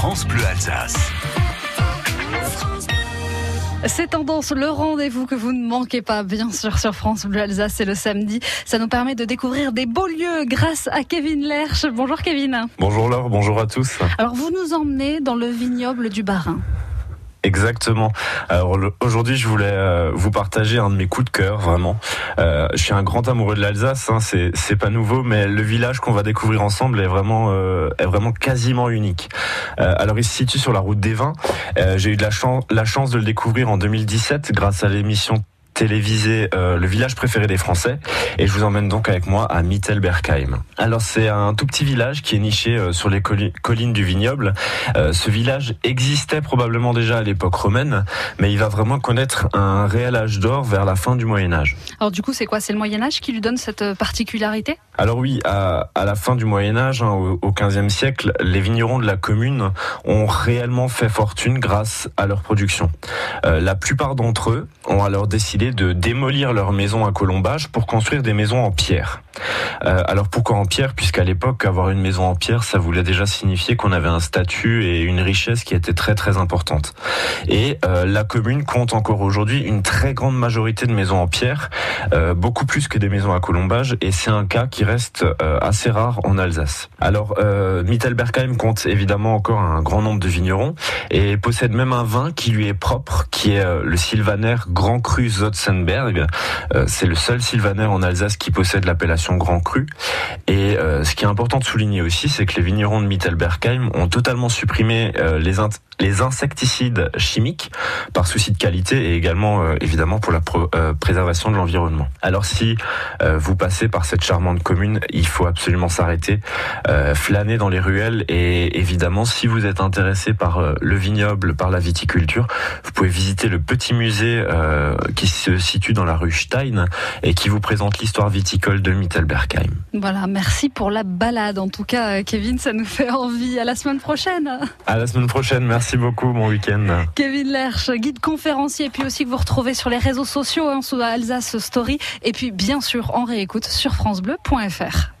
France Bleu Alsace. C'est tendance, le rendez-vous que vous ne manquez pas, bien sûr, sur France Bleu Alsace, c'est le samedi. Ça nous permet de découvrir des beaux lieux grâce à Kevin Lerche. Bonjour Kevin. Bonjour Laure, bonjour à tous. Alors vous nous emmenez dans le vignoble du Barin. Exactement. Alors aujourd'hui, je voulais euh, vous partager un de mes coups de cœur, vraiment. Euh, je suis un grand amoureux de l'Alsace. Hein, c'est c'est pas nouveau, mais le village qu'on va découvrir ensemble est vraiment euh, est vraiment quasiment unique. Euh, alors il se situe sur la route des vins. Euh, J'ai eu de la chance la chance de le découvrir en 2017 grâce à l'émission télévisé euh, Le village préféré des Français et je vous emmène donc avec moi à Mittelbergheim. Alors c'est un tout petit village qui est niché euh, sur les colli- collines du vignoble. Euh, ce village existait probablement déjà à l'époque romaine, mais il va vraiment connaître un réel âge d'or vers la fin du Moyen Âge. Alors du coup, c'est quoi? C'est le Moyen Âge qui lui donne cette euh, particularité? Alors oui, à, à la fin du Moyen Âge, hein, au, au 15e siècle, les vignerons de la commune ont réellement fait fortune grâce à leur production. La plupart d'entre eux ont alors décidé de démolir leurs maisons à colombage pour construire des maisons en pierre. Euh, alors pourquoi en pierre Puisqu'à l'époque, avoir une maison en pierre, ça voulait déjà signifier qu'on avait un statut et une richesse qui était très très importante. Et euh, la commune compte encore aujourd'hui une très grande majorité de maisons en pierre, euh, beaucoup plus que des maisons à colombage, et c'est un cas qui reste assez rare en Alsace. Alors Mittelbergheim compte évidemment encore un grand nombre de vignerons et possède même un vin qui lui est propre, qui est le Sylvaner Grand Cru Zotzenberg. C'est le seul Sylvaner en Alsace qui possède l'appellation Grand Cru. Et euh, ce qui est important de souligner aussi, c'est que les vignerons de Mittelbergheim ont totalement supprimé euh, les, insecticides chimiques par souci de qualité et également euh, évidemment pour la préservation de l'environnement. Alors si vous passez par cette charmante commune, il faut absolument s'arrêter, flâner dans les ruelles et évidemment si vous êtes intéressé par le vignoble, par la viticulture, vous pouvez visiter le petit musée qui se situe dans la rue Stein et qui vous présente l'histoire viticole de Mittelbergheim. Voilà, merci pour la balade. En tout cas, euh, Kevin, ça nous fait envie. À la semaine prochaine. À la semaine prochaine, merci beaucoup, bon week-end. Kevin Lerche, guide conférencier, et puis aussi que vous retrouvez sur les réseaux sociaux, hein, sous Alsace Story, et puis bien sûr en réécoute sur francebleu.fr.